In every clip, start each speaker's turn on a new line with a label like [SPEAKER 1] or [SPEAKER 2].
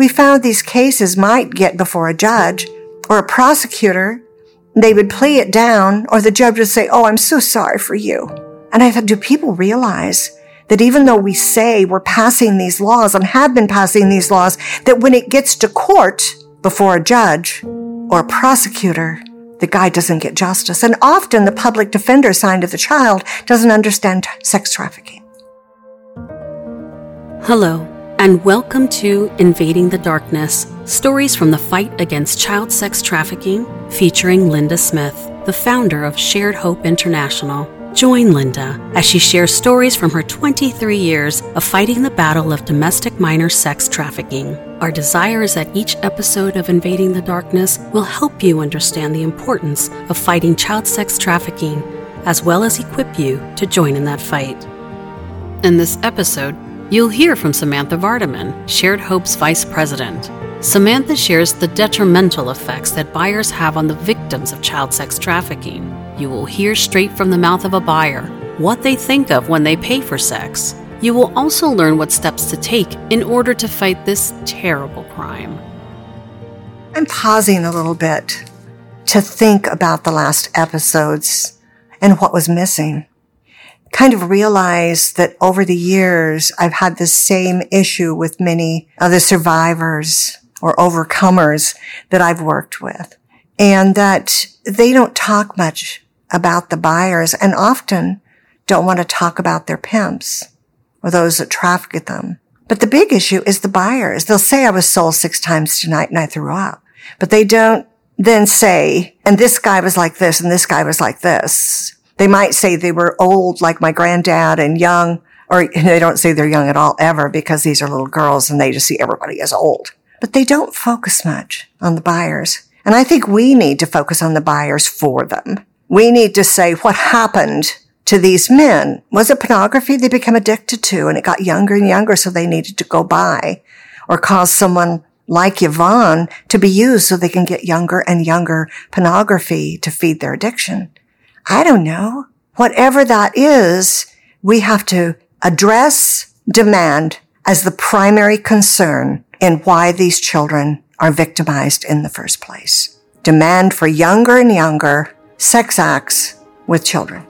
[SPEAKER 1] we found these cases might get before a judge or a prosecutor. They would plea it down or the judge would say, Oh, I'm so sorry for you. And I thought, do people realize that even though we say we're passing these laws and have been passing these laws, that when it gets to court before a judge or a prosecutor, the guy doesn't get justice. And often the public defender assigned to the child doesn't understand sex trafficking.
[SPEAKER 2] Hello, and welcome to Invading the Darkness Stories from the Fight Against Child Sex Trafficking, featuring Linda Smith, the founder of Shared Hope International. Join Linda as she shares stories from her 23 years of fighting the battle of domestic minor sex trafficking. Our desire is that each episode of Invading the Darkness will help you understand the importance of fighting child sex trafficking, as well as equip you to join in that fight. In this episode, you'll hear from Samantha Vardaman, Shared Hope's vice president. Samantha shares the detrimental effects that buyers have on the victims of child sex trafficking you will hear straight from the mouth of a buyer what they think of when they pay for sex. You will also learn what steps to take in order to fight this terrible crime.
[SPEAKER 1] I'm pausing a little bit to think about the last episodes and what was missing. Kind of realize that over the years, I've had the same issue with many of the survivors or overcomers that I've worked with and that they don't talk much about the buyers and often don't want to talk about their pimps or those that traffic them. But the big issue is the buyers. They'll say I was sold six times tonight and I threw up, but they don't then say, and this guy was like this and this guy was like this. They might say they were old like my granddad and young, or they don't say they're young at all ever because these are little girls and they just see everybody as old. But they don't focus much on the buyers. And I think we need to focus on the buyers for them we need to say what happened to these men. Was it pornography they became addicted to and it got younger and younger so they needed to go buy or cause someone like Yvonne to be used so they can get younger and younger pornography to feed their addiction? I don't know. Whatever that is, we have to address demand as the primary concern in why these children are victimized in the first place. Demand for younger and younger sex acts with children.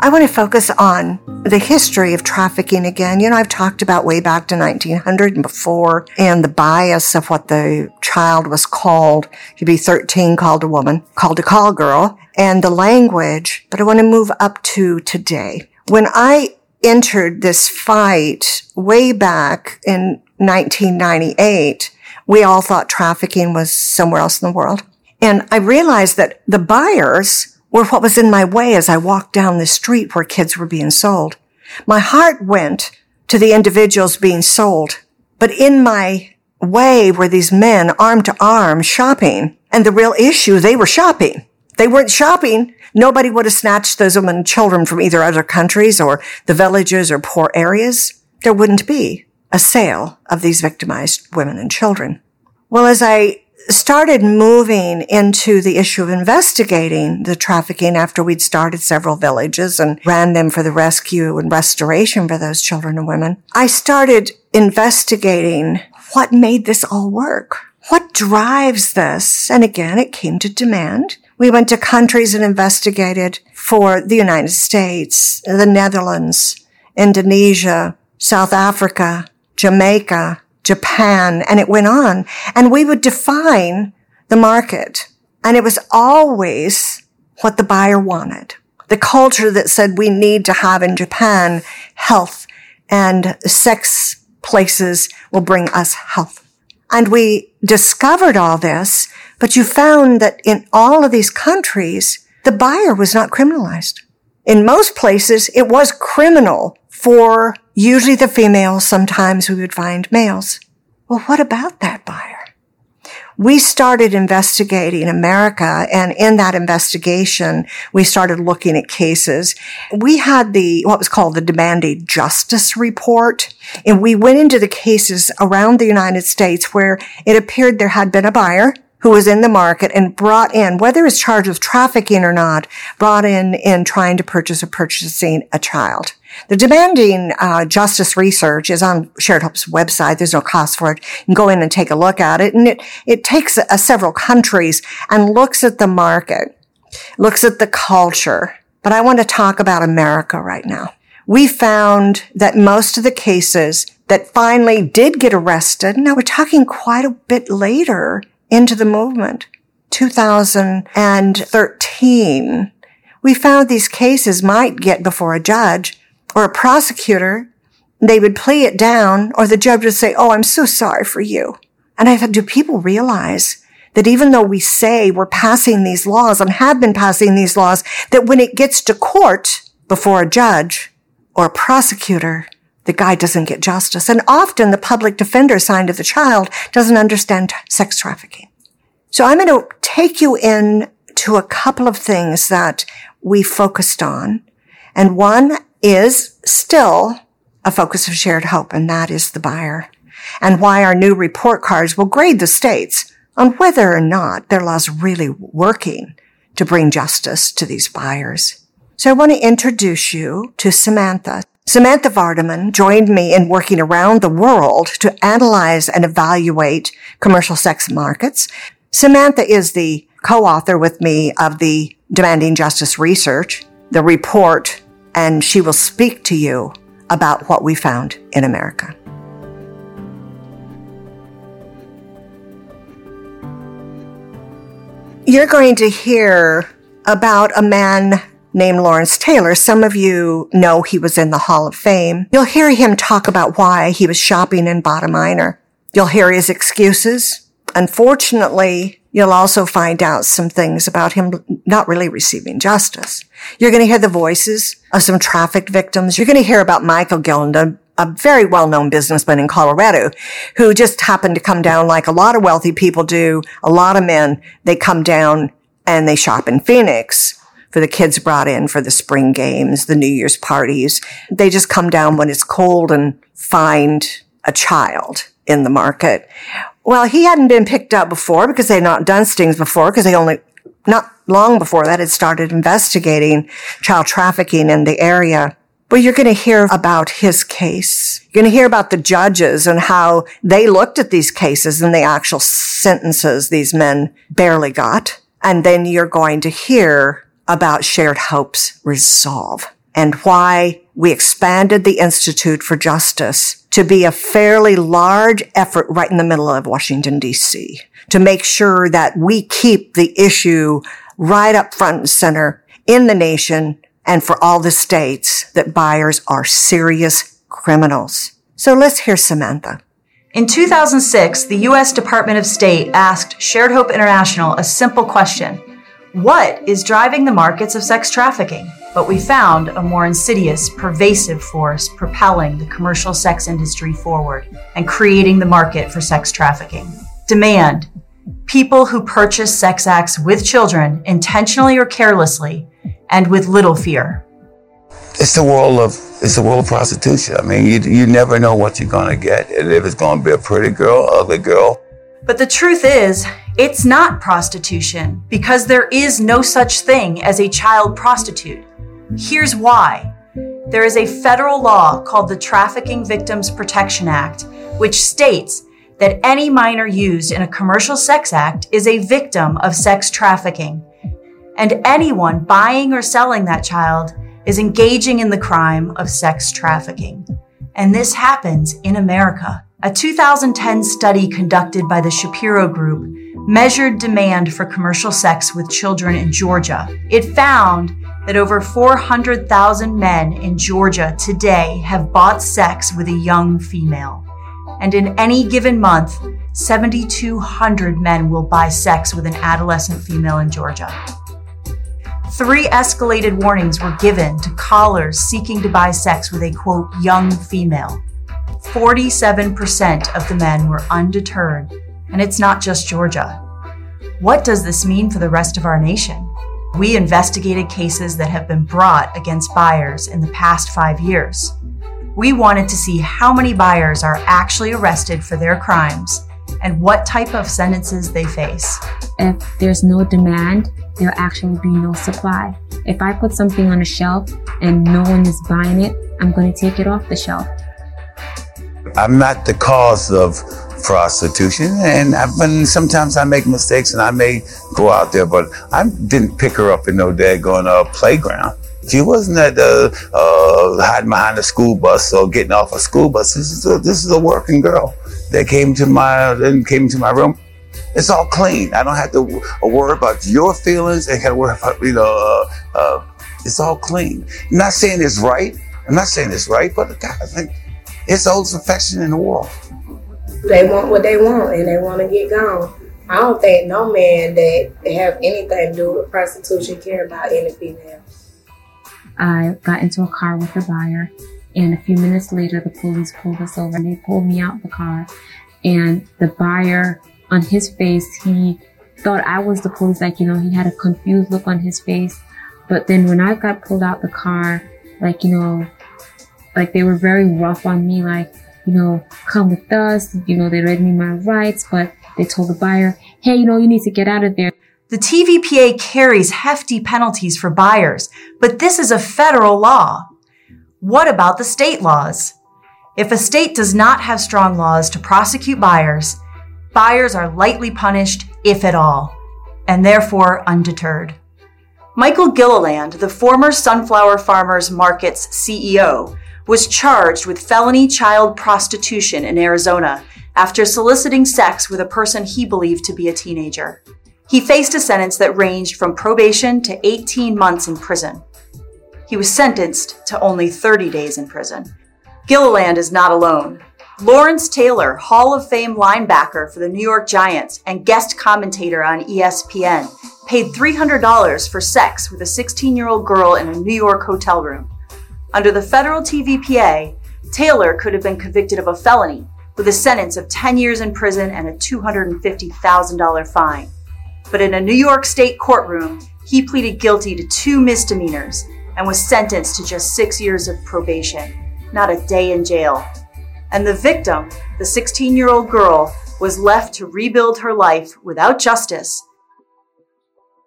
[SPEAKER 1] I want to focus on the history of trafficking again. You know, I've talked about way back to 1900 and before and the bias of what the child was called. You'd be 13 called a woman, called a call girl and the language. But I want to move up to today. When I entered this fight way back in 1998, we all thought trafficking was somewhere else in the world. And I realized that the buyers were what was in my way as I walked down the street where kids were being sold. My heart went to the individuals being sold, but in my way were these men arm to arm shopping. And the real issue, they were shopping. They weren't shopping. Nobody would have snatched those women and children from either other countries or the villages or poor areas. There wouldn't be a sale of these victimized women and children. Well, as I started moving into the issue of investigating the trafficking after we'd started several villages and ran them for the rescue and restoration for those children and women, I started investigating what made this all work. What drives this? And again, it came to demand. We went to countries and investigated for the United States, the Netherlands, Indonesia, South Africa, Jamaica, Japan, and it went on. And we would define the market. And it was always what the buyer wanted. The culture that said we need to have in Japan health and sex places will bring us health. And we discovered all this, but you found that in all of these countries, the buyer was not criminalized. In most places, it was criminal for usually the females. Sometimes we would find males. Well, what about that buyer? we started investigating America and in that investigation, we started looking at cases. We had the, what was called the Demanding Justice report and we went into the cases around the United States where it appeared there had been a buyer who was in the market and brought in, whether it's charged with trafficking or not, brought in in trying to purchase or purchasing a child. The demanding uh, justice research is on Shared Hope's website. There's no cost for it. You can go in and take a look at it, and it it takes uh, several countries and looks at the market, looks at the culture. But I want to talk about America right now. We found that most of the cases that finally did get arrested, now we're talking quite a bit later into the movement, 2013, we found these cases might get before a judge or a prosecutor, they would plea it down, or the judge would say, Oh, I'm so sorry for you. And I thought, do people realize that even though we say we're passing these laws and have been passing these laws, that when it gets to court before a judge or a prosecutor, the guy doesn't get justice. And often the public defender assigned to the child doesn't understand sex trafficking. So I'm going to take you in to a couple of things that we focused on. And one is still a focus of shared hope, and that is the buyer and why our new report cards will grade the states on whether or not their laws really working to bring justice to these buyers. So I want to introduce you to Samantha. Samantha Vardaman joined me in working around the world to analyze and evaluate commercial sex markets. Samantha is the co-author with me of the Demanding Justice Research, the report and she will speak to you about what we found in America. You're going to hear about a man named Lawrence Taylor. Some of you know he was in the Hall of Fame. You'll hear him talk about why he was shopping in Bottom minor. You'll hear his excuses. Unfortunately, You'll also find out some things about him not really receiving justice. You're going to hear the voices of some trafficked victims. You're going to hear about Michael Gilliland, a very well-known businessman in Colorado who just happened to come down like a lot of wealthy people do. A lot of men, they come down and they shop in Phoenix for the kids brought in for the spring games, the New Year's parties. They just come down when it's cold and find a child in the market. Well, he hadn't been picked up before because they had not done stings before because they only, not long before that had started investigating child trafficking in the area. But you're going to hear about his case. You're going to hear about the judges and how they looked at these cases and the actual sentences these men barely got. And then you're going to hear about Shared Hope's resolve and why we expanded the Institute for Justice to be a fairly large effort right in the middle of Washington, D.C. to make sure that we keep the issue right up front and center in the nation and for all the states that buyers are serious criminals. So let's hear Samantha.
[SPEAKER 3] In 2006, the U.S. Department of State asked Shared Hope International a simple question. What is driving the markets of sex trafficking? but we found a more insidious, pervasive force propelling the commercial sex industry forward and creating the market for sex trafficking. Demand. People who purchase sex acts with children intentionally or carelessly and with little fear.
[SPEAKER 4] It's the world of it's the world of prostitution. I mean, you you never know what you're gonna get, and if it's gonna be a pretty girl, ugly girl.
[SPEAKER 3] But the truth is, it's not prostitution because there is no such thing as a child prostitute. Here's why. There is a federal law called the Trafficking Victims Protection Act, which states that any minor used in a commercial sex act is a victim of sex trafficking, and anyone buying or selling that child is engaging in the crime of sex trafficking. And this happens in America. A 2010 study conducted by the Shapiro Group measured demand for commercial sex with children in Georgia. It found that over 400,000 men in Georgia today have bought sex with a young female. And in any given month, 7,200 men will buy sex with an adolescent female in Georgia. Three escalated warnings were given to callers seeking to buy sex with a quote, young female. 47% of the men were undeterred, and it's not just Georgia. What does this mean for the rest of our nation? We investigated cases that have been brought against buyers in the past five years. We wanted to see how many buyers are actually arrested for their crimes and what type of sentences they face.
[SPEAKER 5] If there's no demand, there'll actually be no supply. If I put something on a shelf and no one is buying it, I'm going to take it off the shelf.
[SPEAKER 4] I'm not the cause of prostitution, and I've been, sometimes I make mistakes and I may go out there, but I didn't pick her up in no daggone uh, playground. She wasn't at the uh, hiding behind a school bus or getting off a school bus. This is a, this is a working girl that came to my came to my room. It's all clean. I don't have to worry about your feelings. I got to worry about you know. Uh, uh, it's all clean. I'm not saying it's right. I'm not saying it's right, but God, I think it's old affection in the world.
[SPEAKER 6] They want what they want, and they want to get gone. I don't think no man that have anything to do with prostitution care about any female.
[SPEAKER 5] I got into a car with the buyer, and a few minutes later, the police pulled us over and they pulled me out of the car. And the buyer, on his face, he thought I was the police. Like, you know, he had a confused look on his face. But then when I got pulled out the car, like, you know, like they were very rough on me, like, you know, come with us. You know, they read me my rights, but they told the buyer, hey, you know, you need to get out of there.
[SPEAKER 3] The TVPA carries hefty penalties for buyers, but this is a federal law. What about the state laws? If a state does not have strong laws to prosecute buyers, buyers are lightly punished, if at all, and therefore undeterred. Michael Gilliland, the former Sunflower Farmers Market's CEO, was charged with felony child prostitution in Arizona after soliciting sex with a person he believed to be a teenager. He faced a sentence that ranged from probation to 18 months in prison. He was sentenced to only 30 days in prison. Gilliland is not alone. Lawrence Taylor, Hall of Fame linebacker for the New York Giants and guest commentator on ESPN, paid $300 for sex with a 16 year old girl in a New York hotel room. Under the federal TVPA, Taylor could have been convicted of a felony with a sentence of 10 years in prison and a $250,000 fine but in a New York State courtroom, he pleaded guilty to two misdemeanors and was sentenced to just six years of probation, not a day in jail. And the victim, the 16 year old girl, was left to rebuild her life without justice.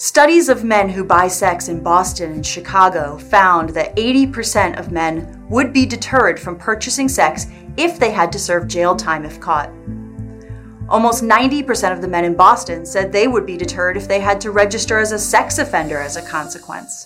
[SPEAKER 3] Studies of men who buy sex in Boston and Chicago found that 80% of men would be deterred from purchasing sex if they had to serve jail time if caught. Almost 90% of the men in Boston said they would be deterred if they had to register as a sex offender as a consequence.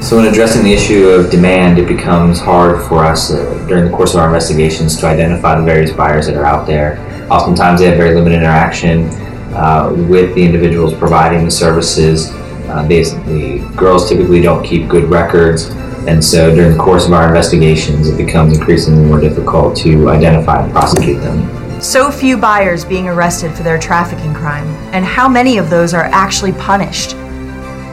[SPEAKER 7] So, in addressing the issue of demand, it becomes hard for us uh, during the course of our investigations to identify the various buyers that are out there. Oftentimes, they have very limited interaction uh, with the individuals providing the services. Uh, they, the girls typically don't keep good records, and so during the course of our investigations, it becomes increasingly more difficult to identify and prosecute them.
[SPEAKER 3] So few buyers being arrested for their trafficking crime, and how many of those are actually punished?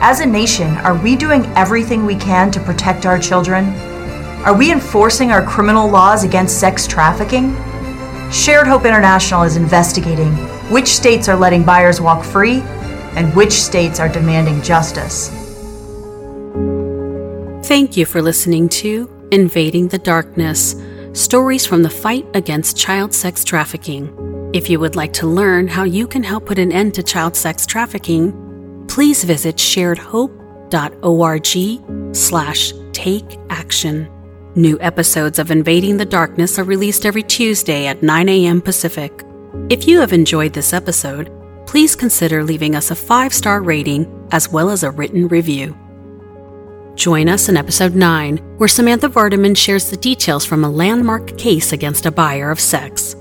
[SPEAKER 3] As a nation, are we doing everything we can to protect our children? Are we enforcing our criminal laws against sex trafficking? Shared Hope International is investigating which states are letting buyers walk free and which states are demanding justice.
[SPEAKER 2] Thank you for listening to Invading the Darkness stories from the fight against child sex trafficking. If you would like to learn how you can help put an end to child sex trafficking, please visit sharedhope.org slash take action. New episodes of Invading the Darkness are released every Tuesday at 9 a.m. Pacific. If you have enjoyed this episode, please consider leaving us a five star rating as well as a written review. Join us in episode 9, where Samantha Vardaman shares the details from a landmark case against a buyer of sex.